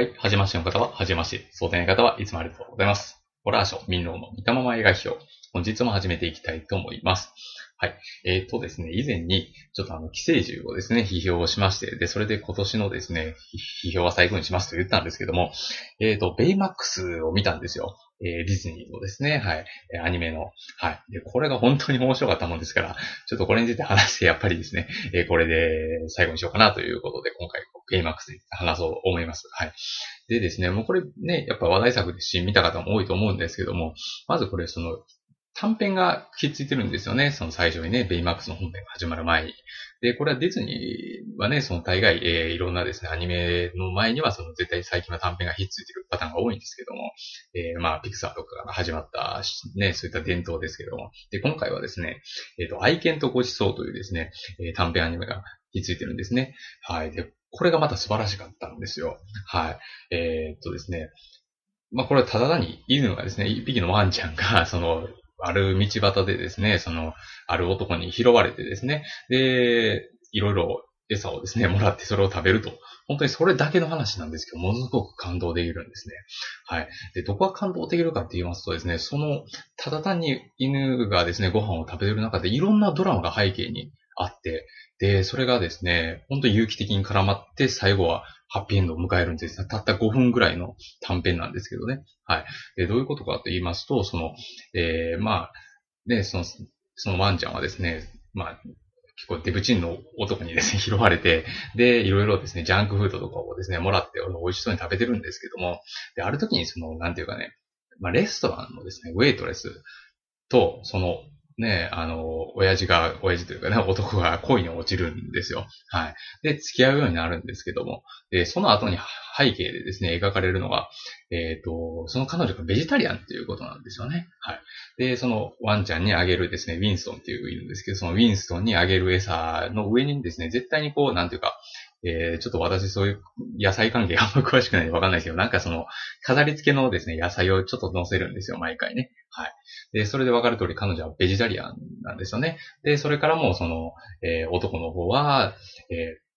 はい。はじましての方は、はじまして。そうでない方はいつもありがとうございます。ホラーショー、民能の見たまま映画表。本日も始めていきたいと思います。はい。えっ、とですね、以前に、ちょっとあの、寄生獣をですね、批評をしまして、で、それで今年のですね、批評は最後にしますと言ったんですけども、えっ、と、ベイマックスを見たんですよ。えーディズニーのですね、はい、えアニメの。はい。で、これが本当に面白かったもんですから、ちょっとこれについて話して、やっぱりですね、えーこれで最後にしようかなということで、今回、ペイマックスに話そうと思います。はい。でですね、もうこれね、やっぱ話題作ですし、見た方も多いと思うんですけども、まずこれ、その、短編がひっついてるんですよね。その最初にね、ベイマックスの本編が始まる前に。で、これはディズニーはね、その大概、えーいろんなですね、アニメの前には、その絶対最近は短編がひっついてるパターンが多いんですけども、えーまあ、ピクサーとかから始まった、ね、そういった伝統ですけども。で、今回はですね、えっ、と、愛犬とごちそうというですね、えー短編アニメがひっついてるんですね。はい。で、これがまた素晴らしかったんですよ。はい。えーっとですね、まあ、これはただ単に犬がですね、一匹のワンちゃんが、その、ある道端でですね、その、ある男に拾われてですね、で、いろいろ餌をですね、もらってそれを食べると。本当にそれだけの話なんですけど、ものすごく感動できるんですね。はい。で、どこが感動できるかって言いますとですね、その、ただ単に犬がですね、ご飯を食べてる中でいろんなドラマが背景にあって、で、それがですね、本当に有機的に絡まって、最後はハッピーエンドを迎えるんです。たった5分ぐらいの短編なんですけどね。はい。で、どういうことかと言いますと、その、えー、まあ、ね、その、そのワンちゃんはですね、まあ、結構デブチンの男にですね、拾われて、で、いろいろですね、ジャンクフードとかをですね、もらって、美味しそうに食べてるんですけども、で、ある時にその、なんていうかね、まあ、レストランのですね、ウェイトレスと、その、ね、あの、親父が、親父というかね、男が恋に落ちるんですよ。はい。で、付き合うようになるんですけども、で、その後に背景でですね、描かれるのが、えっ、と、その彼女がベジタリアンっていうことなんですよね。はい。で、そのワンちゃんにあげるですね、ウィンストンっていういるんですけど、そのウィンストンにあげる餌の上にですね、絶対にこう、なんていうか、えー、ちょっと私そういう野菜関係あんま 詳しくないんでわかんないですけど、なんかその、飾り付けのですね、野菜をちょっと乗せるんですよ、毎回ね。はい。で、それでわかる通り彼女はベジタリアンなんですよね。で、それからもうその、えー男の方は、えー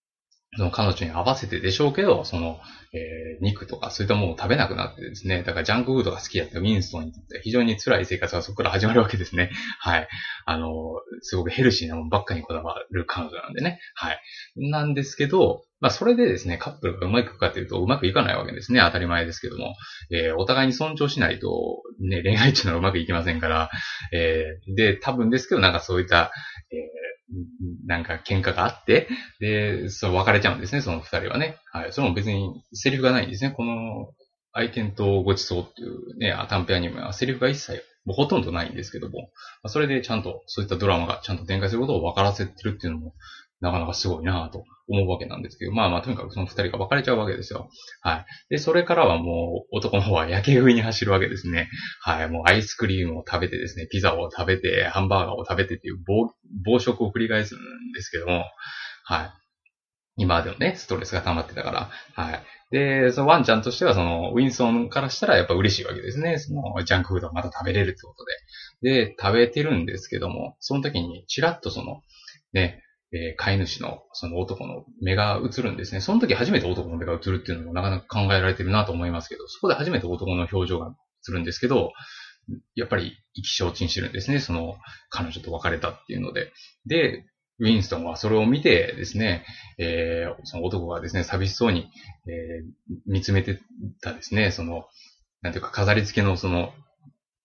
その彼女に合わせてでしょうけど、その、えー肉とかそういったものを食べなくなってですね、だからジャンクフードが好きやったウィンストンにとって非常に辛い生活がそこから始まるわけですね。はい。あの、すごくヘルシーなものばっかにこだわる彼女なんでね。はい。なんですけど、まあそれでですね、カップルがうまくいくかというとうまくいかないわけですね。当たり前ですけども。えーお互いに尊重しないと、ね、恋愛っていうのはうまくいきませんから、えーで、多分ですけど、なんかそういった、えーなんか喧嘩があって、で、そう別れちゃうんですね、その二人はね。はい。それも別にセリフがないんですね。この、愛犬とごちそうっていうね、短編アニメはセリフが一切、もうほとんどないんですけども、それでちゃんとそういったドラマがちゃんと展開することを分からせてるっていうのも、なかなかすごいなぁと思うわけなんですけど、まあまあとにかくその二人が別れちゃうわけですよ。はい。で、それからはもう男の方は夜景食いに走るわけですね。はい。もうアイスクリームを食べてですね、ピザを食べて、ハンバーガーを食べてっていう暴暴食を繰り返すんですけども、はい。今でのね、ストレスが溜まってたから、はい。で、そのワンちゃんとしては、その、ウィンソンからしたらやっぱ嬉しいわけですね。その、ジャンクフードをまた食べれるってことで。で、食べてるんですけども、その時に、ちらっとその、ね、えー飼い主の、その男の目が映るんですね。その時初めて男の目が映るっていうのもなかなか考えられてるなと思いますけど、そこで初めて男の表情が映るんですけど、やっぱり意気消沈してるんですね。その、彼女と別れたっていうので。で、ウィンストンはそれを見てですね、えーその男がですね、寂しそうに、えー見つめてたですね、その、なんていうか飾り付けのその、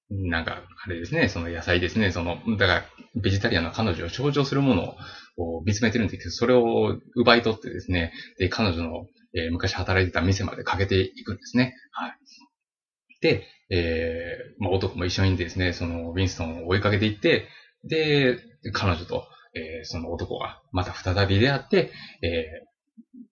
なんか、あれですね、その野菜ですね、その、だから、ベジタリアンの彼女を象徴するものを見つめてるんですけど、それを奪い取ってですね、で、彼女の、えー昔働いてた店までかけていくんですね。はい。で、えーまあ、男も一緒にですね、その、ウィンストンを追いかけていって、で、彼女と、えーその男がまた再び出会って、え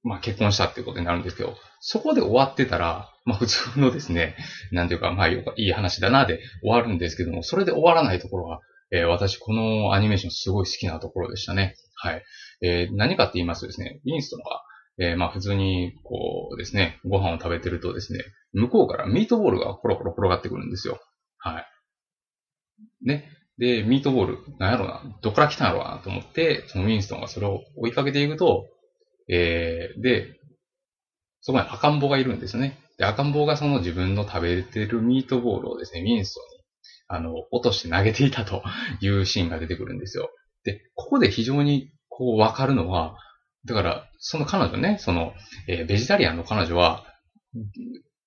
まあ、結婚したっていうことになるんですけど、そこで終わってたら、まあ、普通のですね、なんていうか、まあ、いい話だなで終わるんですけども、それで終わらないところは、えー私、このアニメーションすごい好きなところでしたね。はい。えー何かって言いますとですね、ウィンストンが、えーまあ、普通に、こうですね、ご飯を食べてるとですね、向こうからミートボールがコロコロ転がってくるんですよ。はい。ね。で、ミートボール、なんやろうな、どっから来たんやろうなと思って、そのウィンストンがそれを追いかけていくと、えー、で、そこに赤ん坊がいるんですよね。で、赤ん坊がその自分の食べてるミートボールをですね、ミンストに、あの、落として投げていたというシーンが出てくるんですよ。で、ここで非常にこうわかるのは、だから、その彼女ね、その、えー、ベジタリアンの彼女は、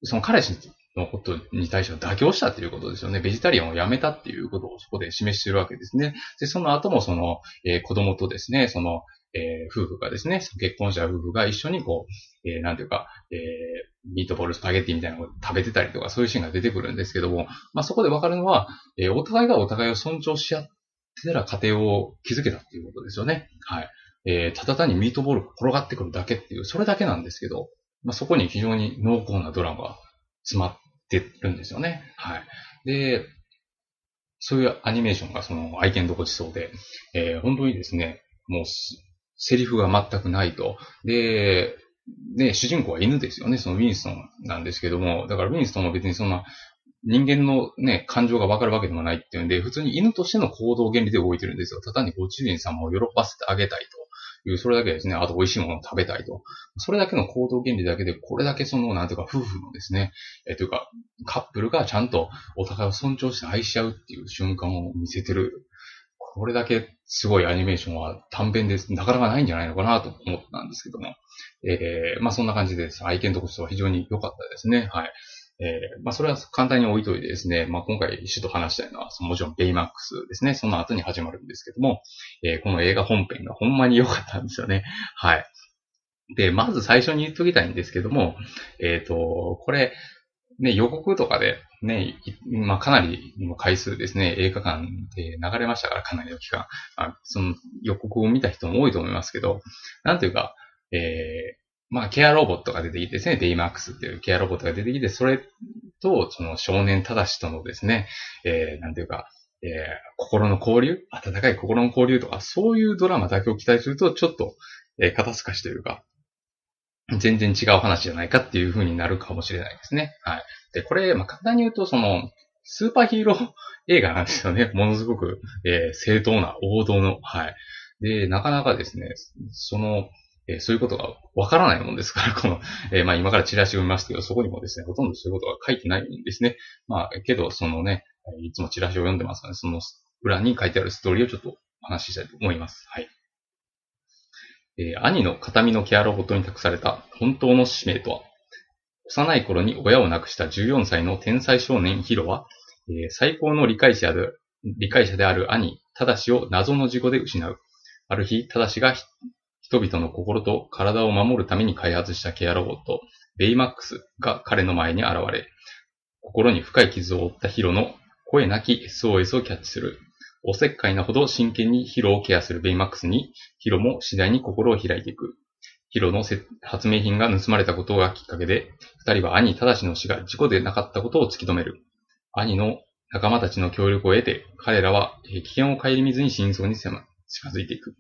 その彼氏にのことに対して妥協したっていうことですよね。ベジタリアンをやめたっていうことをそこで示しているわけですね。で、その後もその、えー、子供とですね、その、えー、夫婦がですね、結婚した夫婦が一緒にこう、えー、なんていうか、えー、ミートボールスパゲッティみたいなのを食べてたりとか、そういうシーンが出てくるんですけども、まあそこでわかるのは、えー、お互いがお互いを尊重し合ってたら家庭を築けたっていうことですよね。はい。えー、ただ単にミートボールが転がってくるだけっていう、それだけなんですけど、まあそこに非常に濃厚なドラマが詰まってるんですよね。はい。で、そういうアニメーションがその愛犬とごちそうで、えー、本当にですね、もうセリフが全くないと。で、ね、主人公は犬ですよね。そのウィンストンなんですけども、だからウィンストンは別にそんな人間のね、感情がわかるわけでもないっていうんで、普通に犬としての行動原理で動いてるんですよ。ただにご主人様を喜ばせてあげたいという、それだけですね。あと美味しいものを食べたいと。それだけの行動原理だけで、これだけその、なんていうか、夫婦のですね、えというか、カップルがちゃんとお互いを尊重して愛し合うっていう瞬間を見せてるこれだけすごいアニメーションは短編です。なかなかないんじゃないのかなと思ったんですけども。えー、まあそんな感じです愛犬としては非常に良かったですね。はい。えー、まあそれは簡単に置いといてですね、まあ今回主と話したいのは、もちろんベイマックスですね。その後に始まるんですけども、えー、この映画本編がほんまに良かったんですよね。はい。で、まず最初に言っときたいんですけども、えっ、ー、と、これ、ね、予告とかで、ね、まあ、かなりの回数ですね、映画館で流れましたから、かなりの期間。あその予告を見た人も多いと思いますけど、なんていうか、えー、まあ、ケアロボットが出てきてですね、デイマックスっていうケアロボットが出てきて、それと、その少年ただしとのですね、えー、なんていうか、えー、心の交流温かい心の交流とか、そういうドラマだけを期待すると、ちょっと、えー、肩透かしというか、全然違う話じゃないかっていう風になるかもしれないですね。はい。で、これ、まあ、簡単に言うと、その、スーパーヒーロー 映画なんですよね。ものすごく、えー、正当な、王道の。はい。で、なかなかですね、その、えー、そういうことがわからないもんですから、この、えー、まあ今からチラシを見ましたけど、そこにもですね、ほとんどそういうことが書いてないんですね。まあ、けど、そのね、いつもチラシを読んでますので、その裏に書いてあるストーリーをちょっとお話ししたいと思います。はい。えー、兄の形見のケアロボットに託された本当の使命とは幼い頃に親を亡くした14歳の天才少年ヒロは、えー、最高の理解者で理解者である兄、タダシを謎の事故で失う。ある日、タダシが人々の心と体を守るために開発したケアロボット、ベイマックスが彼の前に現れ、心に深い傷を負ったヒロの声なき SOS をキャッチする。おせっかいなほど真剣にヒロをケアするベイマックスに、ヒロも次第に心を開いていく。ヒロの発明品が盗まれたことがきっかけで、二人は兄正しの死が事故でなかったことを突き止める。兄の仲間たちの協力を得て、彼らは危険を顧みずに真相に近づいていく。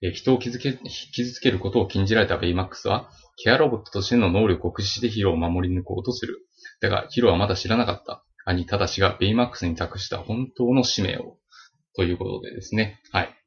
人を傷け傷つけることを禁じられたベイマックスは、ケアロボットとしての能力を駆使してヒロを守り抜こうとする。だが、ヒロはまだ知らなかった。兄ただしがベイマックスに託した本当の使命を。ということでですね。はい。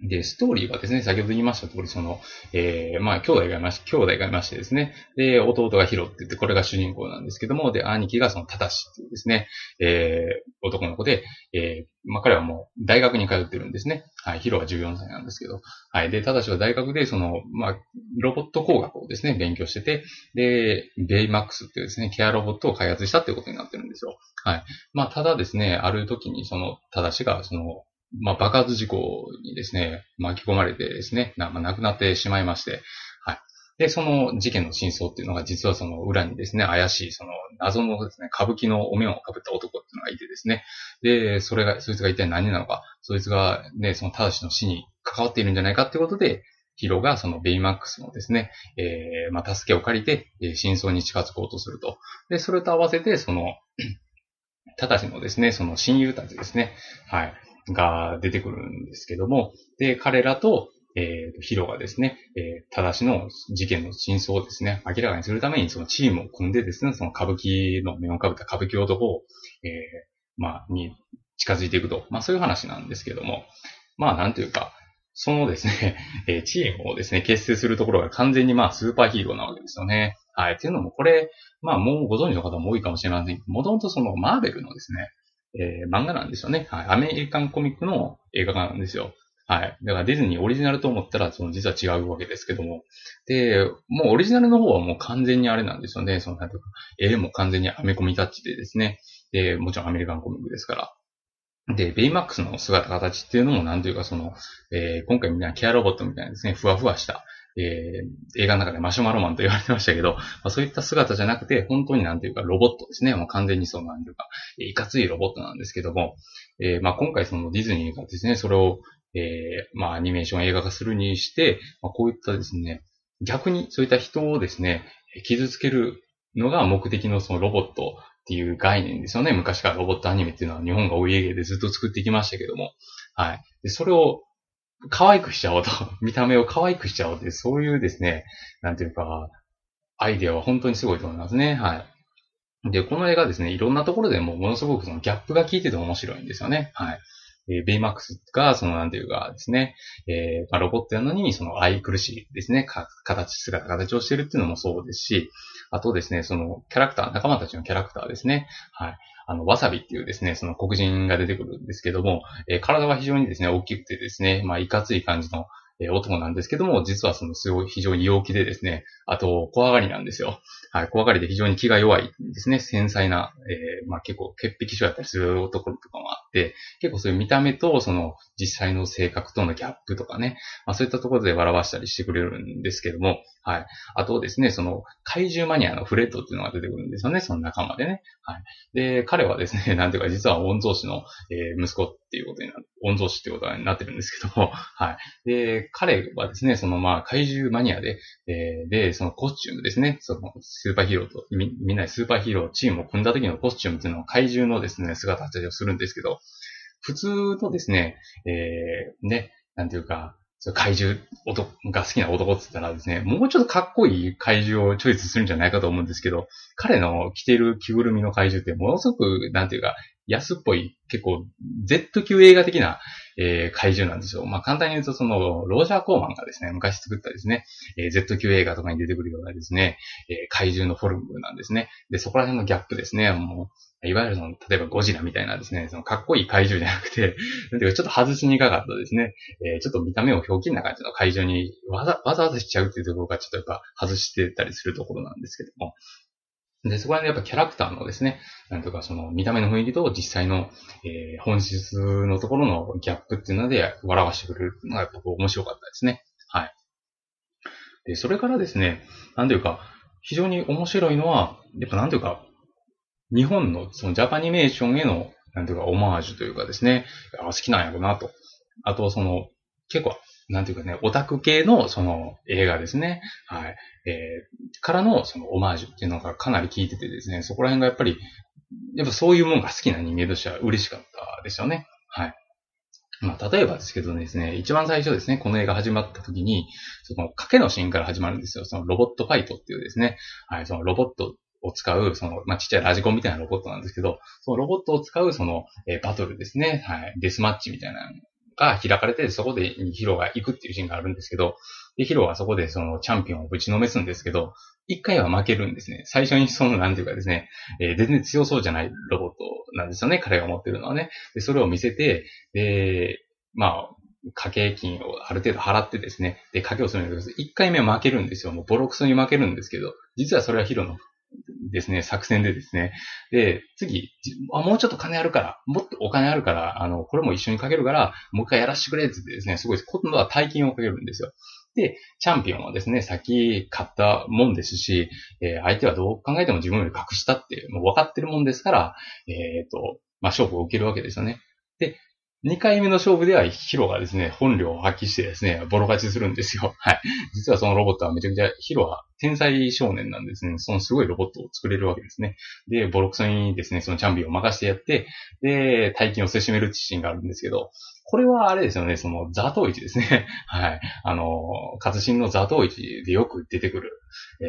で、ストーリーはですね、先ほど言いました通り、その、えー、まあ、兄弟がいまして、兄弟がいましてですね、で、弟がヒロって言って、これが主人公なんですけども、で、兄貴がその、タダシっていうですね、えー、男の子で、えー、まあ、彼はもう、大学に通ってるんですね。はい、ヒロは14歳なんですけど、はい、で、タダシは大学で、その、まあ、ロボット工学をですね、勉強してて、で、ベイマックスっていうですね、ケアロボットを開発したっていうことになってるんですよ。はい。まあ、ただですね、ある時に、その、タダシが、その、まあ、爆発事故にですね、巻き込まれてですね、まあ、亡くなってしまいまして、はい。で、その事件の真相っていうのが、実はその裏にですね、怪しい、その謎のですね、歌舞伎のお面をかぶった男っていうのがいてですね、で、それが、そいつが一体何なのか、そいつがね、その正しの死に関わっているんじゃないかっていうことで、ヒロがそのベイマックスのですね、えー、まあ、助けを借りて、えー、真相に近づこうとすると。で、それと合わせて、その、ただしのですね、その親友たちですね、はい。が出てくるんですけども、で、彼らと、えー、ヒロがですね、えー、ただしの事件の真相をですね、明らかにするためにそのチームを組んでですね、その歌舞伎の面をかぶった歌舞伎男を、えー、まあ、に近づいていくと。まあそういう話なんですけども、まあなんというか、そのですね、えー、チームをですね、結成するところが完全にまあスーパーヒーローなわけですよね。はい。っていうのも、これ、まあもうご存知の方も多いかもしれません、もともとそのマーベルのですね、えー、漫画なんですよね。はい。アメリカンコミックの映画化なんですよ。はい。だからディズニーオリジナルと思ったら、その実は違うわけですけども。で、もうオリジナルの方はもう完全にあれなんですよね。その、なんていうか、絵も完全にアメコミタッチでですね。で、もちろんアメリカンコミックですから。で、ベイマックスの姿形っていうのもなんというかその、えー、今回みんなケアロボットみたいなですね、ふわふわした、えー、映画の中でマシュマロマンと言われてましたけど、まあ、そういった姿じゃなくて、本当になんていうかロボットですね。もう完全にそうなんていうか、いかついロボットなんですけども、えー、まあ今回そのディズニーがですね、それを、えー、まあアニメーション映画化するにして、まあ、こういったですね、逆にそういった人をですね、傷つけるのが目的のそのロボットっていう概念ですよね。昔からロボットアニメっていうのは日本がお家芸でずっと作ってきましたけども。はい。で、それを可愛くしちゃおうと。見た目を可愛くしちゃおうって、そういうですね、なんていうか、アイデアは本当にすごいと思いますね。はい。で、この映画ですね、いろんなところでもものすごくそのギャップが効いてて面白いんですよね。はい。えー、ベイマックスが、その、なんていうかですね、えー、まあ、ロボットやのに、その、愛くるしいですね、か、形、姿、形をしてるっていうのもそうですし、あとですね、その、キャラクター、仲間たちのキャラクターですね。はい。あの、わさびっていうですね、その黒人が出てくるんですけども、えー、体は非常にですね、大きくてですね、まあ、いかつい感じの、え、男なんですけども、実はそのすごい非常に陽気でですね、あと、怖がりなんですよ。はい、怖がりで非常に気が弱いですね、繊細な、えー、まあ結構潔癖症だったりする男とかもあって、結構そういう見た目とその実際の性格とのギャップとかね、まあそういったところで笑わしたりしてくれるんですけども、はい。あとですね、その怪獣マニアのフレッドっていうのが出てくるんですよね、その仲間でね。はい。で、彼はですね、なんていうか実は御曹司の、えー、息子っていうことになる、御曹司っていうことになってるんですけども、はい。で、彼はですね、そのまあ怪獣マニアで、えー、で、そのコスチュームですね、そのスーパーヒーローと、み、みんなでスーパーヒーローチームを組んだ時のコスチュームっていうのは怪獣のですね、姿形をするんですけど、普通のですね、えー、ね、なんていうか、怪獣男が好きな男って言ったらですね、もうちょっとかっこいい怪獣をチョイスするんじゃないかと思うんですけど、彼の着てる着ぐるみの怪獣ってものすごく、なんていうか、安っぽい、結構 Z 級映画的な、えー、怪獣なんですよ。まあ、簡単に言うと、その、ロージャー・コーマンがですね、昔作ったですね、えー、Z 級映画とかに出てくるようなですね、えー、怪獣のフォルムなんですね。で、そこら辺のギャップですね、もう、いわゆるその、例えばゴジラみたいなですね、そのかっこいい怪獣じゃなくて、ちょっと外しにかかったですね、えー、ちょっと見た目をひょんな感じの怪獣にわざわざわざしちゃうっていうところがちょっとやっぱ外してたりするところなんですけども、で、そこら辺でやっぱキャラクターのですね、なんとかその見た目の雰囲気と実際の、えー、本質のところのギャップっていうので笑わしてくれるのがやっぱ面白かったですね。はい。で、それからですね、なんというか、非常に面白いのは、やっぱなんというか、日本のそのジャパニメーションへの、なんていうか、オマージュというかですね、あ好きなんやろなと。あと、その、結構なんていうかね、オタク系のその映画ですね。はい。えー、からのそのオマージュっていうのがかなり効いててですね、そこら辺がやっぱり、やっぱそういうもんが好きな人間としては嬉しかったですよね。はい。まあ、例えばですけどですね、一番最初ですね、この映画始まった時に、その、賭けのシーンから始まるんですよ。そのロボットファイトっていうですね、はい、そのロボットを使う、その、まあ、ちっちゃいラジコンみたいなロボットなんですけど、そのロボットを使う、その、えー、バトルですね、はい、デスマッチみたいなが開かれて、そこでヒロが行くっていうシーンがあるんですけど、で、ヒロはそこでそのチャンピオンをぶちのめすんですけど、一回は負けるんですね。最初にその、なんていうかですね、えー、全然強そうじゃないロボットなんですよね、彼が持ってるのはね。で、それを見せて、で、まあ、掛け金をある程度払ってですね、で、掛けをするんですけど、一回目は負けるんですよ。もうボロクソに負けるんですけど、実はそれはヒロのですね、作戦でですね。で、次、あ、もうちょっと金あるから、もっとお金あるから、あの、これも一緒にかけるから、もう一回やらせてくれってってですね、すごい、今度は大金をかけるんですよ。で、チャンピオンはですね、先買ったもんですし、えー、相手はどう考えても自分より隠したって、もう分かってるもんですから、えっ、ー、と、まあ、勝負を受けるわけですよね。で、2回目の勝負ではヒロがですね、本領を発揮してですね、ボロ勝ちするんですよ。はい。実はそのロボットはめちゃくちゃ、ヒロは天才少年なんですね。そのすごいロボットを作れるわけですね。で、ボロクソにですね、そのチャンピオンを任してやって、で、大金をせしめる自信があるんですけど、これはあれですよね、その、ザトウイチですね。はい。あの、活心のザトウイチでよく出てくる、え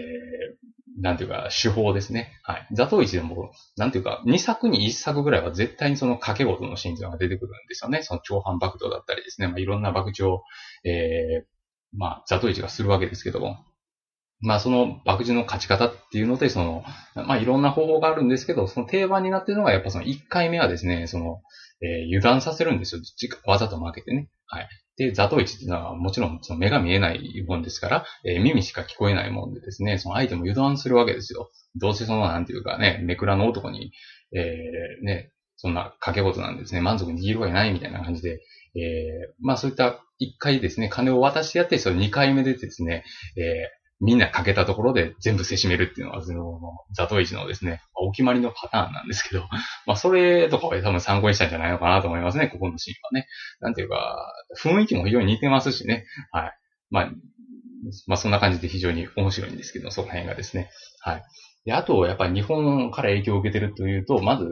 ー、なんていうか、手法ですね。はい。ザトウイチでも、なんていうか、2作に1作ぐらいは絶対にその掛け事のシーンというのが出てくるんですよね。その超反爆弾だったりですね。まあ、いろんな爆打を、えー、まあ、ザトウイチがするわけですけども。まあその爆樹の勝ち方っていうので、その、まあいろんな方法があるんですけど、その定番になってるのがやっぱその1回目はですね、その、えー、油断させるんですよ。わざと負けてね。はい。で、座頭市っていうのはもちろんその目が見えないもんですから、えー、耳しか聞こえないもんでですね、その相手も油断するわけですよ。どうせそのなんていうかね、めくらの男に、えー、ね、そんな掛け事なんですね、満足にできるわけないみたいな感じで、えー、まあそういった一回ですね、金を渡してやって、その二回目でですね、えー、みんなかけたところで全部せしめるっていうのは、その、ザトイチのですね、お決まりのパターンなんですけど、まあ、それとかは多分参考にしたんじゃないのかなと思いますね、ここのシーンはね。なんていうか、雰囲気も非常に似てますしね。はい。まあ、まあ、そんな感じで非常に面白いんですけど、その辺がですね。はい。で、あと、やっぱり日本から影響を受けてるというと、まず、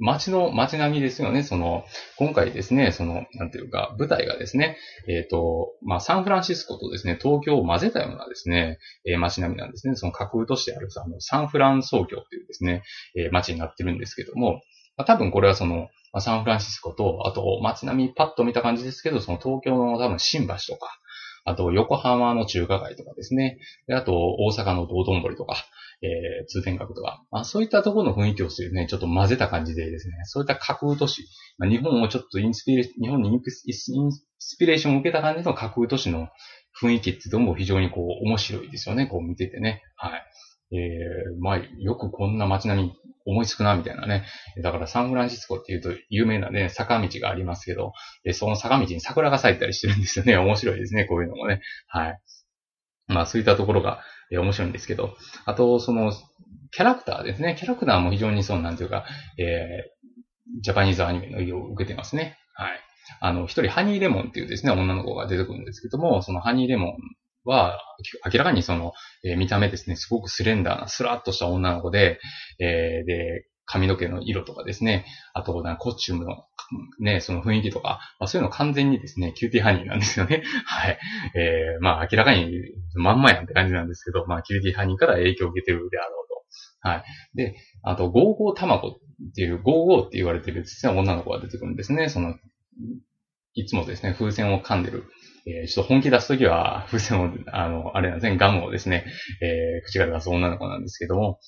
街の、街並みですよね。その、今回ですね、その、なんていうか、舞台がですね、えっ、ー、と、まあ、サンフランシスコとですね、東京を混ぜたようなですね、えー、街並みなんですね。その架空都市であるあのサンフラン総教というですね、えー、街になってるんですけども、まあ、多分これはその、まあ、サンフランシスコと、あと街並みパッと見た感じですけど、その東京の多分新橋とか、あと横浜の中華街とかですね、であと大阪の道頓堀とか、えー、通天閣とか、まあ、そういったところの雰囲気をするね、ちょっと混ぜた感じでですね、そういった架空都市、まあ、日本をちょっとインスピレ日本にインスピレーションを受けた感じの架空都市の雰囲気っていうも非常にこう面白いですよね、こう見ててね。はい。えー、まあ、よくこんな街並み思いつくな、みたいなね。だからサンフランシスコっていうと有名なね、坂道がありますけど、でその坂道に桜が咲いたりしてるんですよね。面白いですね、こういうのもね。はい。まあ、そういったところが、え面白いんですけど、あと、その、キャラクターですね。キャラクターも非常にそう、なんていうか、えー、ジャパニーズアニメの意を受けてますね。はい。あの、一人、ハニーレモンっていうですね、女の子が出てくるんですけども、そのハニーレモンは、明らかにその、えー、見た目ですね、すごくスレンダーな、スラッとした女の子で、えー、で、髪の毛の色とかですね、あと、コスチュームの ね、その雰囲気とか、まあ、そういうの完全にですね、キューティーハニーなんですよね。はい。えー、まあ明らかにまんまやんって感じなんですけど、まあキューティーハニーから影響を受けてるであろうと。はい。で、あと、ゴーゴートマゴっていう、ゴーゴーって言われてるですね、女の子が出てくるんですね。その、いつもですね、風船を噛んでる。えー、ちょっと本気出すときは、風船を、あの、あれなんですね、ガムをですね、えー、口から出す女の子なんですけども、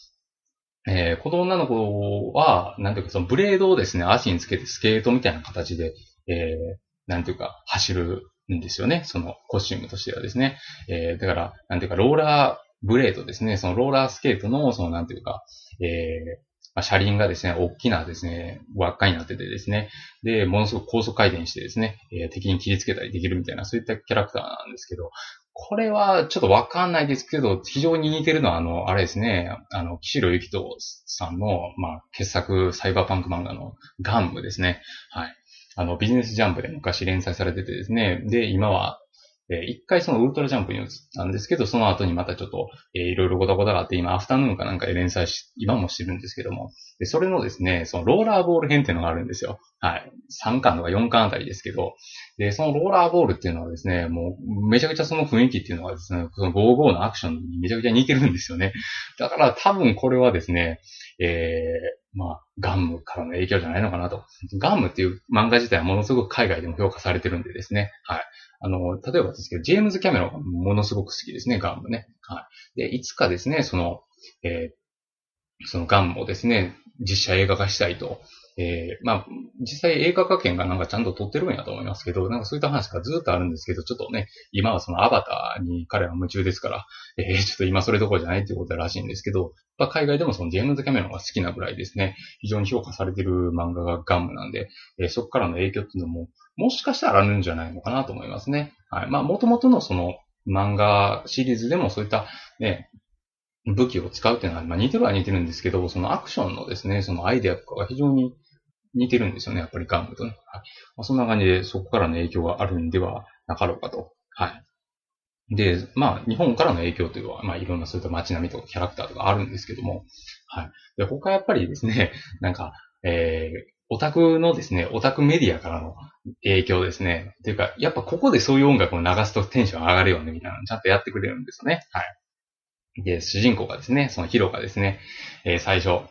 えー、この女の子は、なんていうか、そのブレードをですね、足につけてスケートみたいな形で、えー、なんていうか、走るんですよね。そのコスチュームとしてはですね。えー、だから、なんていうか、ローラーブレードですね。そのローラースケートの、その、なんていうか、えー、まあ、車輪がですね、大きなですね、輪っかになっててですね、で、ものすごく高速回転してですね、えー、敵に切りつけたりできるみたいな、そういったキャラクターなんですけど、これはちょっとわかんないですけど、非常に似てるのは、あの、あれですね、あの、岸路ゆきとさんの、まあ、傑作サイバーパンク漫画のガンムですね。はい。あの、ビジネスジャンプで昔連載されててですね、で、今はえ一回そのウルトラジャンプに移ったんですけど、その後にまたちょっと、えー、いろいろごたごたがあって、今、アフタヌーンかなんかで連載し、今もしてるんですけども、で、それのですね、そのローラーボール編っていうのがあるんですよ。はい。3巻とか4巻あたりですけど、で、そのローラーボールっていうのはですね、もう、めちゃくちゃその雰囲気っていうのがですね、その55のアクションにめちゃくちゃ似てるんですよね。だから多分これはですね、えー、まあ、ガンムからの影響じゃないのかなと。ガンムっていう漫画自体はものすごく海外でも評価されてるんでですね。はい。あの、例えばですけど、ジェームズ・キャメロンがものすごく好きですね、ガンムね。はい。で、いつかですね、その、えー、そのガンムをですね、実写映画化したいとえー、まあ、実際映画化権がなんかちゃんと撮ってるんやと思いますけど、なんかそういった話がずっとあるんですけど、ちょっとね、今はそのアバターに彼は夢中ですから、えー、ちょっと今それどころじゃないっていうことらしいんですけど、まあ、海外でもそのジェームズ・キャメロンが好きなぐらいですね、非常に評価されてる漫画がガムなんで、えー、そこからの影響っていうのも、もしかしたらあるんじゃないのかなと思いますね。はい。まあ、元々のその漫画シリーズでもそういったね、武器を使うっていうのは、まあ似てるは似てるんですけど、そのアクションのですね、そのアイデアとかが非常に似てるんですよね、やっぱりガンムとね。はいまあ、そんな感じで、そこからの影響があるんではなかろうかと。はい。で、まあ、日本からの影響というのは、まあ、いろんなそういった街並みとかキャラクターとかあるんですけども、はい。で、他やっぱりですね、なんか、えー、オタクのですね、オタクメディアからの影響ですね。というか、やっぱここでそういう音楽を流すとテンション上がるよね、みたいなのちゃんとやってくれるんですよね。はい。で、主人公がですね、そのヒロがですね、えー、最初、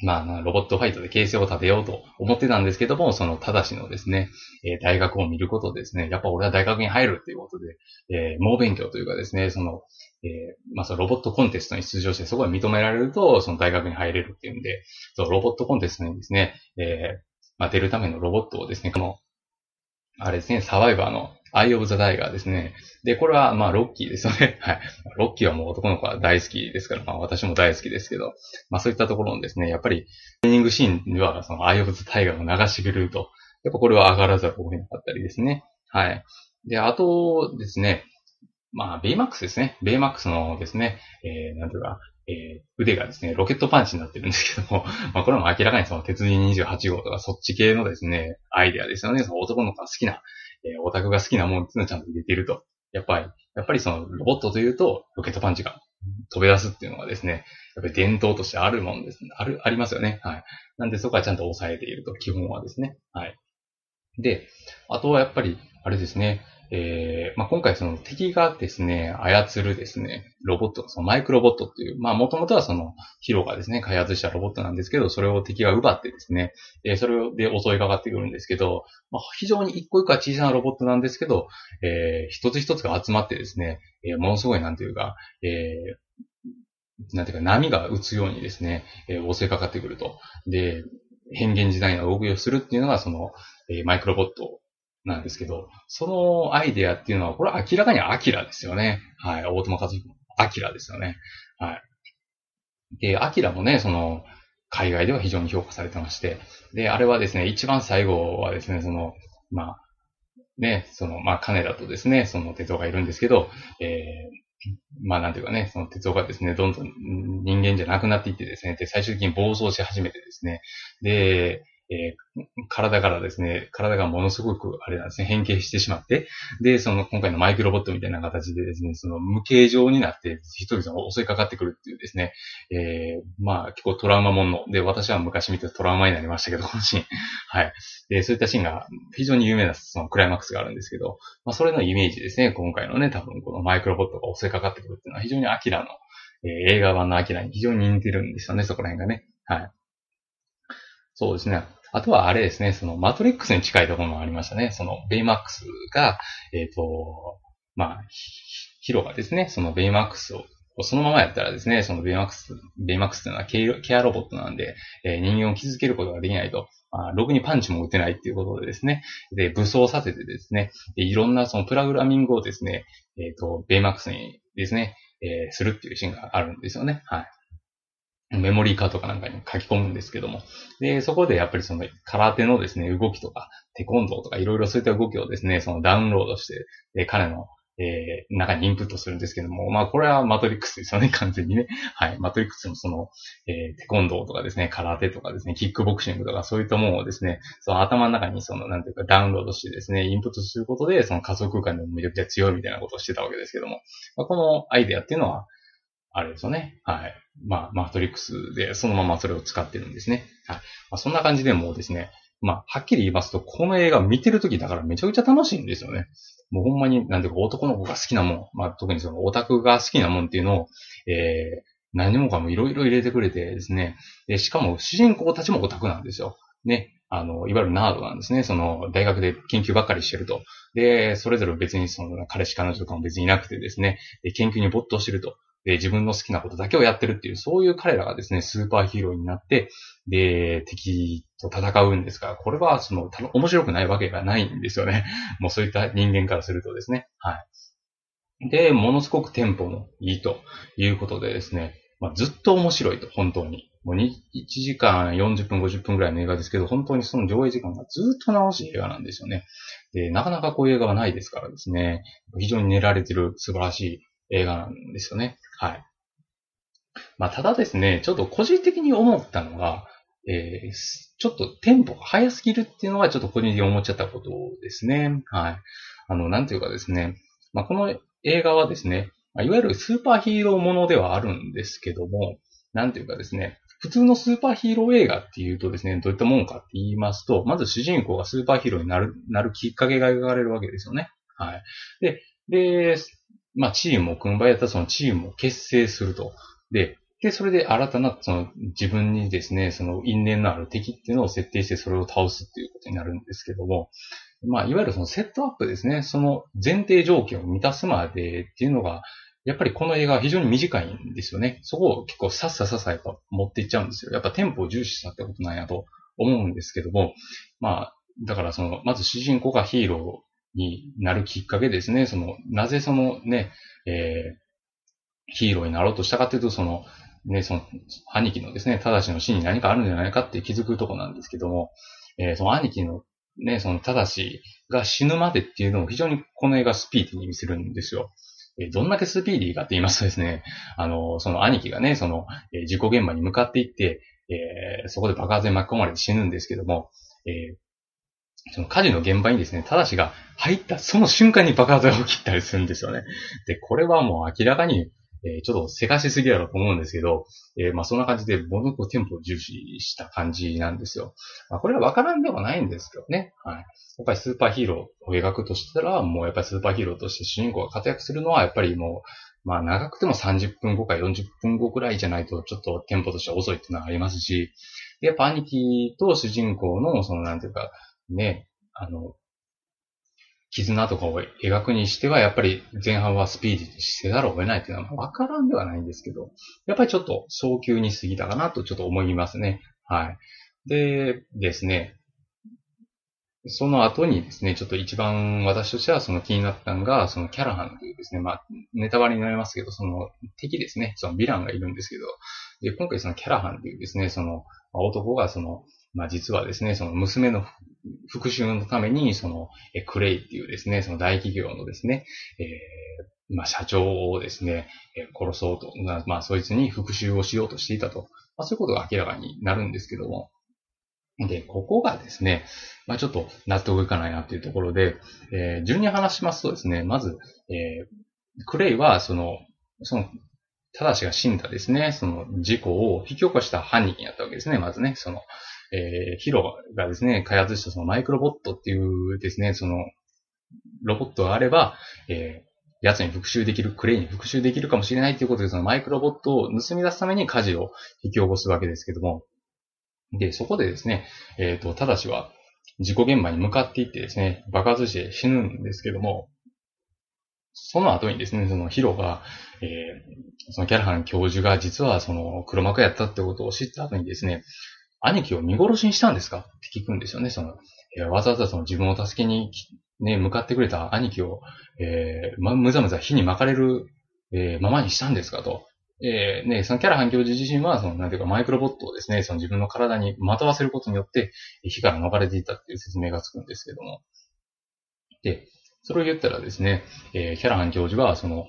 まあ、ロボットファイトで形勢を立てようと思ってたんですけども、その、ただしのですね、えー、大学を見ることですね、やっぱ俺は大学に入るっていうことで、えー、猛勉強というかですね、その、えー、まあ、そのロボットコンテストに出場して、そこが認められると、その大学に入れるっていうんで、そのロボットコンテストにですね、えー、まあ、出るためのロボットをですね、この、あれですね、サバイバーのアイオブザタイガーですね。で、これは、まあ、ロッキーですよね。はい。ロッキーはもう男の子は大好きですから、まあ、私も大好きですけど、まあ、そういったところのですね、やっぱり、トレーニングシーンでは、その、アイオブザタイガーを流してくれると、やっぱこれは上がらざるを得なかったりですね。はい。で、あとですね、まあ、ベイマックスですね。ベイマックスのですね、えー、なんていうか、えー、腕がですね、ロケットパンチになってるんですけども、まあ、これも明らかにその鉄人28号とかそっち系のですね、アイデアですよね。その男の子が好きな、えー、オタクが好きなもんっていうのはちゃんと入れてると。やっぱり、やっぱりそのロボットというと、ロケットパンチが飛び出すっていうのはですね、やっぱり伝統としてあるもんですね。ある、ありますよね。はい。なんでそこはちゃんと抑えていると、基本はですね。はい。で、あとはやっぱり、あれですね、えー、まあ、今回その敵がですね、操るですね、ロボット、そのマイクロボットっていう、まあ、もともとはそのヒロがですね、開発したロボットなんですけど、それを敵が奪ってですね、えー、それで襲いかかってくるんですけど、まあ、非常に一個一個は小さなロボットなんですけど、えー、一つ一つが集まってですね、えー、ものすごいなんていうか、えー、なんていうか波が打つようにですね、えー、襲いかかってくると。で、変幻自在な動きをするっていうのが、その、えー、マイクロボットなんですけど、そのアイデアっていうのは、これは明らかにアキラですよね。はい。大友和彦のアキラですよね。はい。で、アキラもね、その、海外では非常に評価されてまして、で、あれはですね、一番最後はですね、その、まあ、ね、その、まあ、金田とですね、その鉄道がいるんですけど、えー、まあなんていうかね、その鉄道がですね、どんどん人間じゃなくなっていってですね、で、最終的に暴走し始めてですね、で、えー、体からですね、体がものすごく、あれなんですね、変形してしまって、で、その今回のマイクロボットみたいな形でですね、その無形状になって、人々が襲いかかってくるっていうですね、えー、まあ結構トラウマもので、私は昔見てトラウマになりましたけど、このシーン。はい。で、そういったシーンが非常に有名なそのクライマックスがあるんですけど、まあそれのイメージですね、今回のね、多分このマイクロボットが襲いかかってくるっていうのは非常にアキラの、えー、映画版のアキラに非常に似てるんですよね、そこら辺がね。はい。そうですね。あとはあれですね、そのマトリックスに近いところもありましたね。そのベイマックスが、えっ、ー、と、まあ、ヒロがですね、そのベイマックスをそのままやったらですね、そのベイマックス、ベイマックスというのはケアロボットなんで、えー、人間を傷つけることができないと。まあ、ろくにパンチも打てないっていうことでですね、で、武装させてですね、でいろんなそのプログラミングをですね、えっ、ー、と、ベイマックスにですね、えー、するっていうシーンがあるんですよね。はい。メモリーカーとかなんかに書き込むんですけども。で、そこでやっぱりその空手のですね、動きとか、テコンドーとかいろいろそういった動きをですね、そのダウンロードして、で彼の、えー、中にインプットするんですけども、まあこれはマトリックスですよね、完全にね。はい。マトリックスのその、えー、テコンドーとかですね、空手とかですね、キックボクシングとかそういったものをですね、その頭の中にその、なんていうかダウンロードしてですね、インプットすることで、その仮想空間でもめちゃくちゃ強いみたいなことをしてたわけですけども、まあ、このアイデアっていうのは、あれですよね。はい。まあ、マトリックスでそのままそれを使ってるんですね。はい。まあ、そんな感じでもうですね、まあ、はっきり言いますと、この映画見てるときだからめちゃくちゃ楽しいんですよね。もうほんまに、なんていうか男の子が好きなもん、まあ、特にそのオタクが好きなもんっていうのを、えー、何もかもいろいろ入れてくれてですね、で、しかも主人公たちもオタクなんですよ。ね。あの、いわゆるナードなんですね。その、大学で研究ばっかりしてると。で、それぞれ別にその、彼氏彼女とかも別にいなくてですね、で研究に没頭してると。で、自分の好きなことだけをやってるっていう、そういう彼らがですね、スーパーヒーローになって、で、敵と戦うんですが、これは、その、面白くないわけがないんですよね。もうそういった人間からするとですね。はい。で、ものすごくテンポもいいということでですね、まあ、ずっと面白いと、本当に。もう1時間40分、50分ぐらいの映画ですけど、本当にその上映時間がずっと直しい映画なんですよね。で、なかなかこういう映画はないですからですね、非常に練られてる素晴らしい映画なんですよね。はい。まあ、ただですね、ちょっと個人的に思ったのが、えー、ちょっとテンポが速すぎるっていうのはちょっと個人的に思っちゃったことですね。はい。あの、なんていうかですね、まあ、この映画はですね、いわゆるスーパーヒーローものではあるんですけども、なんていうかですね、普通のスーパーヒーロー映画っていうとですね、どういったもんかって言いますと、まず主人公がスーパーヒーローになる、なるきっかけが描かれるわけですよね。はい。で、で、まあ、チームを組む場合だったらそのチームを結成すると。で、で、それで新たな、その自分にですね、その因縁のある敵っていうのを設定してそれを倒すっていうことになるんですけども、まあ、いわゆるそのセットアップですね、その前提条件を満たすまでっていうのが、やっぱりこの映画は非常に短いんですよね。そこを結構さっささっさやっぱ持っていっちゃうんですよ。やっぱテンポを重視したってことなんやと思うんですけども、まあ、だからその、まず主人公がヒーローになるきっかけですね。その、なぜそのね、えー、ヒーローになろうとしたかというと、その、ね、その、兄貴のですね、正しの死に何かあるんじゃないかって気づくとこなんですけども、えー、その兄貴のね、その正しが死ぬまでっていうのを非常にこの映画スピーディーに見せるんですよ。えー、どんだけスピーディーかって言いますとですね、あの、その兄貴がね、その、えー、事故現場に向かっていって、えー、そこで爆発に巻き込まれて死ぬんですけども、えー、その火事の現場にですね、正しが入ったその瞬間に爆発が起きたりするんですよね。で、これはもう明らかにえー、ちょっとせかしすぎやろうと思うんですけど、えー、まあそんな感じで、ものすごくテンポを重視した感じなんですよ。まあこれはわからんではないんですけどね。はい。やっぱりスーパーヒーローを描くとしたら、もうやっぱりスーパーヒーローとして主人公が活躍するのは、やっぱりもう、まあ長くても30分後か40分後くらいじゃないと、ちょっとテンポとしては遅いっていうのはありますし、やっぱ兄貴と主人公の、そのなんていうか、ね、あの、絆とかを描くにしては、やっぱり前半はスピーディーにせざるを得ないというのはわからんではないんですけど、やっぱりちょっと早急に過ぎたかなとちょっと思いますね。はい。でですね、その後にですね、ちょっと一番私としてはその気になったのが、そのキャラハンというですね、まあ、ネタバレになりますけど、その敵ですね、そのヴィランがいるんですけど、で今回そのキャラハンというですね、その男がその、まあ実はですね、その娘の復讐のために、その、えクレイっていうですね、その大企業のですね、えー、まあ社長をですね、え殺そうと、まあそいつに復讐をしようとしていたと。まあそういうことが明らかになるんですけども。で、ここがですね、まあちょっと納得いかないなっていうところで、えー、順に話しますとですね、まず、えー、クレイは、その、その、ただしが死んだですね、その事故を引き起こした犯人やったわけですね、まずね、その、えー、ヒロがですね、開発したそのマイクロボットっていうですね、その、ロボットがあれば、えー、奴に復讐できる、クレイに復讐できるかもしれないということで、そのマイクロボットを盗み出すために火事を引き起こすわけですけども、で、そこでですね、えっ、ー、と、ただしは、事故現場に向かっていってですね、爆発して死ぬんですけども、その後にですね、そのヒロが、えー、そのキャラハン教授が実はその黒幕やったってことを知った後にですね、兄貴を見殺しにしたんですか？って聞くんですよね。その、えー、わざわざその自分を助けに、ね、向かってくれた兄貴を、えー、ま、むざむざ火に巻かれる、えー、ままにしたんですかと。えー、ね、そのキャラ反響時自身は、その、なんていうか、マイクロボットをですね、その自分の体にまとわせることによって、火から逃れていたっていう説明がつくんですけども。で、それを言ったらですね、えー、キャラハン教授は、その、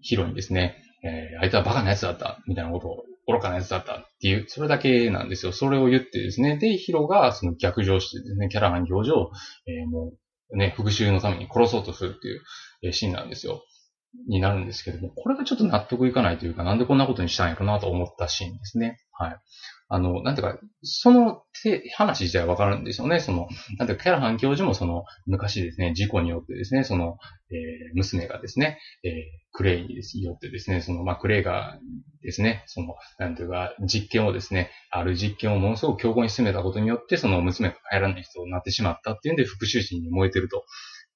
ヒロにですね、えー、あいつはバカな奴だった、みたいなことを愚かな奴だったっていう、それだけなんですよ。それを言ってですね。で、ヒロがその逆上してですね、キャラハン行事を、えー、もうね、復讐のために殺そうとするっていう、シーンなんですよ。になるんですけども、これがちょっと納得いかないというか、なんでこんなことにしたんやろなと思ったシーンですね。はい。あの、なんていうか、その話自体はわかるんですよね。その、なんていうか、キャラハン教授もその、昔ですね、事故によってですね、その、えー、娘がですね、えー、クレイによってですね、その、まあ、クレイがですね、その、なんていうか、実験をですね、ある実験をものすごく強硬に進めたことによって、その娘が帰らない人になってしまったっていうんで、復讐心に燃えてると。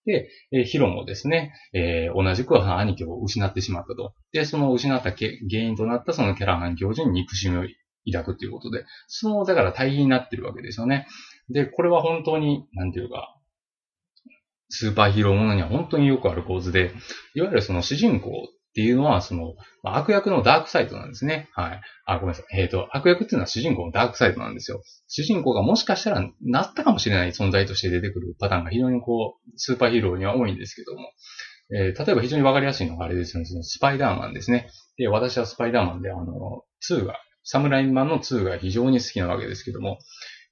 で、えー、ヒロもですね、えー、同じく兄貴を失ってしまったと。で、その失った原因となったそのキャラハン教授に憎しみを抱くということで、その、だから対比になってるわけですよね。で、これは本当に、なんていうか、スーパーヒーローものには本当によくある構図で、いわゆるその主人公っていうのは、その、悪役のダークサイトなんですね。はい。あ、ごめんなさい。えっ、ー、と、悪役っていうのは主人公のダークサイトなんですよ。主人公がもしかしたらなったかもしれない存在として出てくるパターンが非常にこう、スーパーヒーローには多いんですけども、えー、例えば非常にわかりやすいのがあれですよね。スパイダーマンですね。で、私はスパイダーマンで、あの、2がサムライマンの2が非常に好きなわけですけども、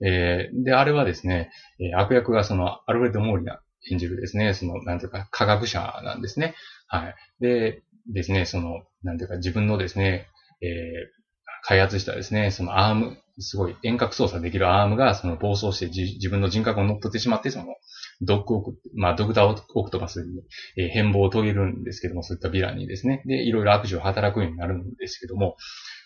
えー、で、あれはですね、え、悪役がその、アルフレッド・モーリナ演じるですね、その、なんていうか、科学者なんですね。はい。で、ですね、その、なんていうか、自分のですね、えー、開発したですね、そのアーム、すごい遠隔操作できるアームが、その暴走して自分の人格を乗っ取ってしまって、その、ドッグオク、まあ、ドクターオクトパスに、えー、変貌を遂げるんですけども、そういったヴィランにですね。で、いろいろ悪事を働くようになるんですけども、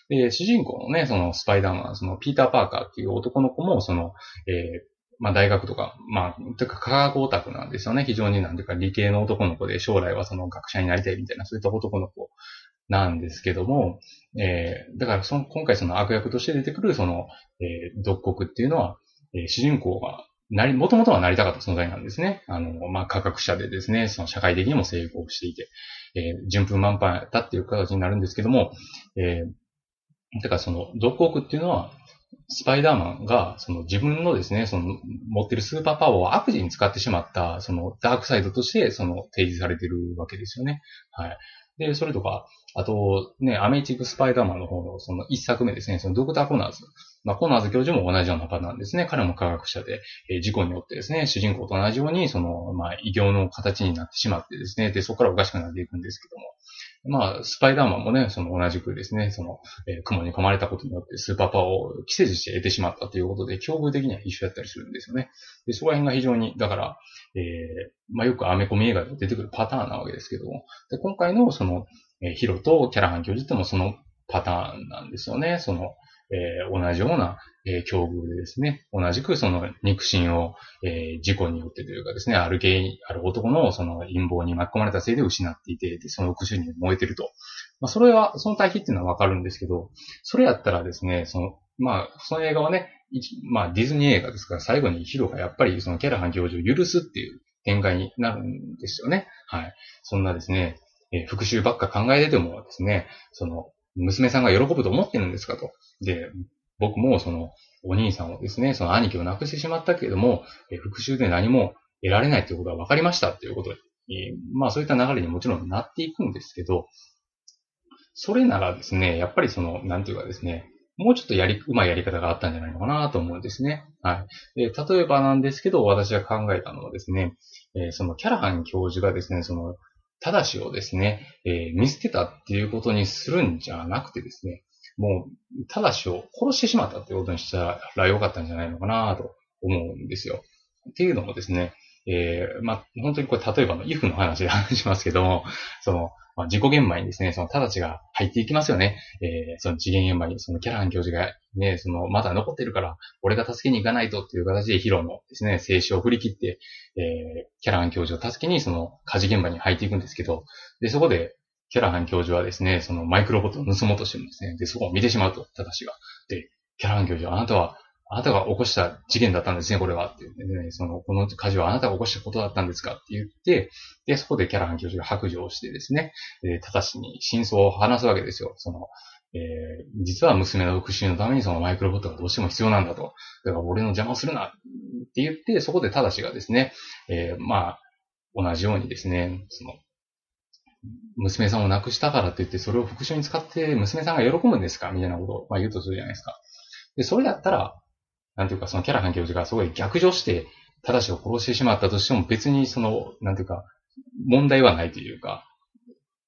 で、主人公のね、そのスパイダーマン、そのピーター・パーカーっていう男の子も、その、えー、まあ大学とか、まあ、というか科学オタクなんですよね。非常になんていうか理系の男の子で将来はその学者になりたいみたいな、そういった男の子なんですけども、えー、だからその、今回その悪役として出てくるその、えー、独国っていうのは、えー、主人公がなり、もともとはなりたかった存在なんですね。あの、まあ、科学者でですね、その社会的にも成功していて、えー、順風満帆だっていう形になるんですけども、えー、だからその、独国っていうのは、スパイダーマンが、その自分のですね、その持ってるスーパーパワーを悪事に使ってしまった、そのダークサイドとして、その提示されてるわけですよね。はい。で、それとか、あと、ね、アメイチックスパイダーマンの方のその一作目ですね、そのドクターコナーズ。まあ、コナーズ教授も同じようなパターンですね。彼も科学者で、えー、事故によってですね、主人公と同じように、その、まあ、異形の形になってしまってですね、で、そこからおかしくなっていくんですけども、まあ、スパイダーマンもね、その同じくですね、その、えー、雲に噛まれたことによってスーパーパワーを寄生して得てしまったということで、境遇的には一緒だったりするんですよね。で、そこら辺が非常に、だから、えー、まあよくアメコミ映画で出てくるパターンなわけですけども、で今回のその、えー、ヒロとキャラハン教授ってもそのパターンなんですよね。その、えー、同じような、えー、境遇でですね、同じくその肉親を、えー、事故によってというかですね、あるゲイ、ある男のその陰謀に巻き込まれたせいで失っていて、でその復讐に燃えてると。まあ、それは、その対比っていうのはわかるんですけど、それやったらですね、その、まあ、その映画はね、まあ、ディズニー映画ですから、最後にヒロがやっぱりそのキャラハン教授を許すっていう展開になるんですよね。はい。そんなですね、えー、復讐ばっか考えててもですね、その、娘さんが喜ぶと思ってるんですかと。で、僕もその、お兄さんをですね、その兄貴を亡くしてしまったけれども、え復讐で何も得られないということが分かりましたっていうことに、まあそういった流れにもちろんなっていくんですけど、それならですね、やっぱりその、なんていうかですね、もうちょっとやり、うまいやり方があったんじゃないのかなと思うんですね。はい。で、例えばなんですけど、私が考えたのはですね、えー、そのキャラハン教授がですね、その、ただしをですね、えー、見捨てたっていうことにするんじゃなくてですね、もう、ただしを殺してしまったってことにしたらよかったんじゃないのかなと思うんですよ。っていうのもですね、えー、まあ、本当にこれ例えばのイフの話で話しますけども、その、まあ、事故現場にですね、その直ちが入っていきますよね。えー、その次元現場に、そのキャラハン教授がね、その、まだ残ってるから、俺が助けに行かないとっていう形でヒロのですね、静止を振り切って、えー、キャラハン教授を助けに、その火事現場に入っていくんですけど、で、そこで、キャラハン教授はですね、そのマイクロボットを盗もうとしてるんですね。で、そこを見てしまうと、正しが。で、キャラハン教授は、あなたはあなたが起こした事件だったんですね、これは。ってね、その、この火事はあなたが起こしたことだったんですかって言って、で、そこでキャラハン教授が白状してですね、えー、ただしに真相を話すわけですよ。その、えー、実は娘の復讐のためにそのマイクロボットがどうしても必要なんだと。だから俺の邪魔をするなって言って、そこでただしがですね、えー、まあ、同じようにですね、その、娘さんを亡くしたからって言って、それを復讐に使って娘さんが喜ぶんですかみたいなことを、まあ、言うとするじゃないですか。で、それだったら、なんていうか、そのキャラハン教授がすごい逆上して、正しを殺してしまったとしても別にその、なんていうか、問題はないというか、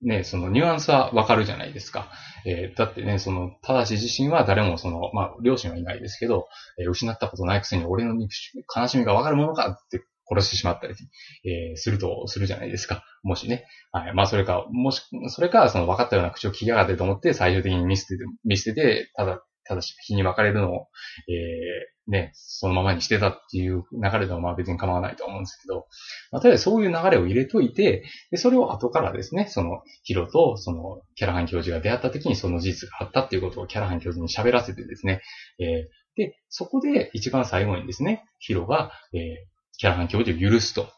ね、そのニュアンスはわかるじゃないですか。えー、だってね、その、正し自身は誰もその、まあ、両親はいないですけど、えー、失ったことないくせに俺の悲しみがわかるものかって殺してしまったり、えー、すると、するじゃないですか。もしね。はい。まあ、それか、もし、それか、その分かったような口を聞きやがってと思って、最終的に見捨てて、見捨てて、ただ、ただし、日に分かれるのを、えね、そのままにしてたっていう流れでもまあ別に構わないと思うんですけど、まあ、ただそういう流れを入れといて、で、それを後からですね、そのヒロとそのキャラハン教授が出会った時にその事実があったっていうことをキャラハン教授に喋らせてですね、えー、で、そこで一番最後にですね、ヒロが、えー、キャラハン教授を許すと。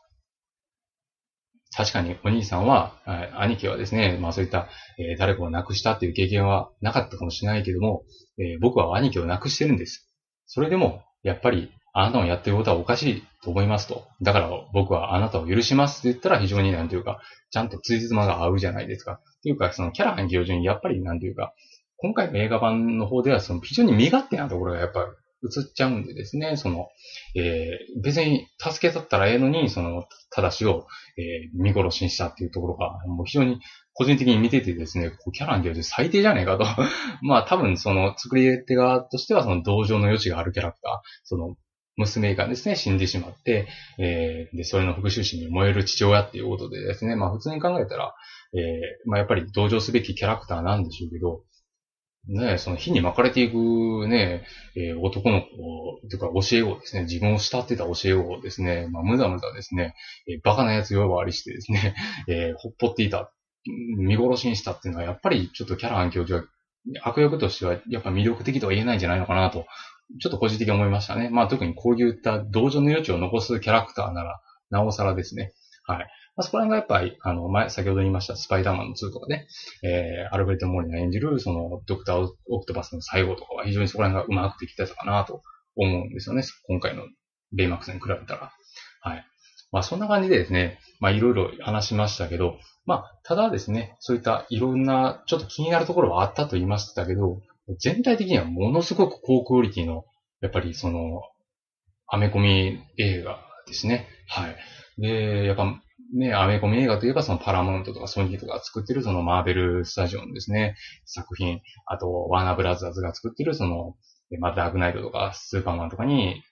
確かにお兄さんは、兄貴はですね、まあそういった、えー、誰かを亡くしたっていう経験はなかったかもしれないけども、えー、僕は兄貴を亡くしてるんです。それでも、やっぱり、あなたのやってることはおかしいと思いますと。だから僕はあなたを許しますって言ったら非常になんていうか、ちゃんとついつまが合うじゃないですか。っていうか、そのキャラハン教授にやっぱりなんていうか、今回の映画版の方ではその非常に身勝手なところがやっぱり映っちゃうんでですね、その、えー、別に助けたったらええのに、その、正しを、えー、見殺しにしたっていうところが、もう非常に個人的に見ててですね、キャラン教授最低じゃねえかと。まあ多分その作り手側としてはその同情の余地があるキャラクター、その娘がですね、死んでしまって、えー、で、それの復讐心に燃える父親っていうことでですね、まあ普通に考えたら、えー、まあやっぱり同情すべきキャラクターなんでしょうけど、ね、その火に巻かれていくね、えー、男の子、というか教え子ですね、自分を慕ってた教え子をですね、まあ、むざむざですね、えー、バカな奴呼ばわりしてですね、えー、ほっぽっていた、見殺しにしたっていうのは、やっぱりちょっとキャラハン教授は、悪役としては、やっぱ魅力的とは言えないんじゃないのかなと、ちょっと個人的に思いましたね。まあ特にこういった同情の余地を残すキャラクターなら、なおさらですね。はい。まあ、そこら辺がやっぱり、あの、前、先ほど言いましたスパイダーマンの2とかね、えー、アルベルト・モーリナ演じる、その、ドクター・オクトバスの最後とかは非常にそこら辺がうまくできてたかなと思うんですよね。今回のベイマックスに比べたら。はい。まあそんな感じでですね、まあいろいろ話しましたけど、まあただですね、そういったいろんなちょっと気になるところはあったと言いましたけど、全体的にはものすごく高クオリティの、やっぱりその、アメコミ映画ですね。はい。で、やっぱね、アメコミ映画といえばそのパラモントとかソニーとか作ってるそのマーベルスタジオのですね、作品、あとワーナーブラザーズが作ってるその、まあ、ダークナイトとかスーパーマンとかに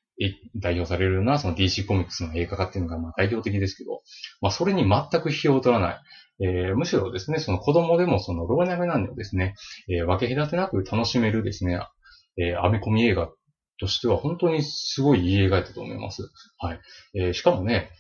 代表されるようなその DC コミックスの映画化っていうのがまあ代表的ですけど、まあそれに全く費用を取らない。えー、むしろですね、その子供でもその老若男女をですね、えー、分け隔てなく楽しめるですね、えー、アメコミ映画としては本当にすごいいい映画だったと思います。はい。えー、しかもね、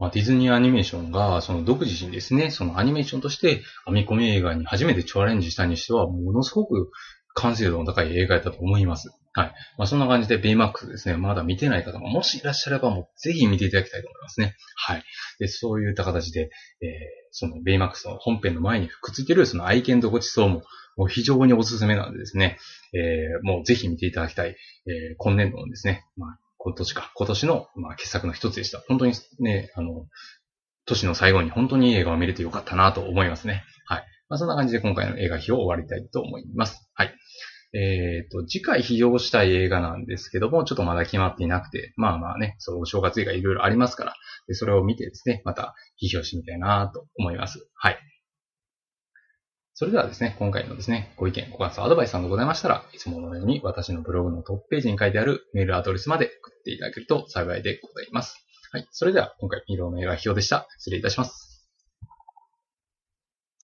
まあ、ディズニーアニメーションが、その独自にですね、そのアニメーションとして編み込み映画に初めてチャレンジしたにしては、ものすごく完成度の高い映画だと思います。はい。まあ、そんな感じで、ベイマックスですね、まだ見てない方ももしいらっしゃれば、もうぜひ見ていただきたいと思いますね。はい。で、そういった形で、えー、そのベイマックスの本編の前にくっついてる、その愛犬とごちそうも、もう非常におすすめなんでですね、えー、もうぜひ見ていただきたい、えー、今年度のですね、まあ、今年か、今年の、まあ、傑作の一つでした。本当にね、あの、年の最後に本当に映画を見れてよかったなと思いますね。はい。まあ、そんな感じで今回の映画費を終わりたいと思います。はい。えっ、ー、と、次回費用したい映画なんですけども、ちょっとまだ決まっていなくて、まあまあね、そう、お正月映画いろいろありますから、でそれを見てですね、また批評してみたいなと思います。はい。それではですね、今回のですね、ご意見、ご感想、アドバイスなどございましたら、いつものように私のブログのトップページに書いてあるメールアドレスまで送っていただけると幸いでございます。はい。それでは、今回、色の映画表でした。失礼いたします。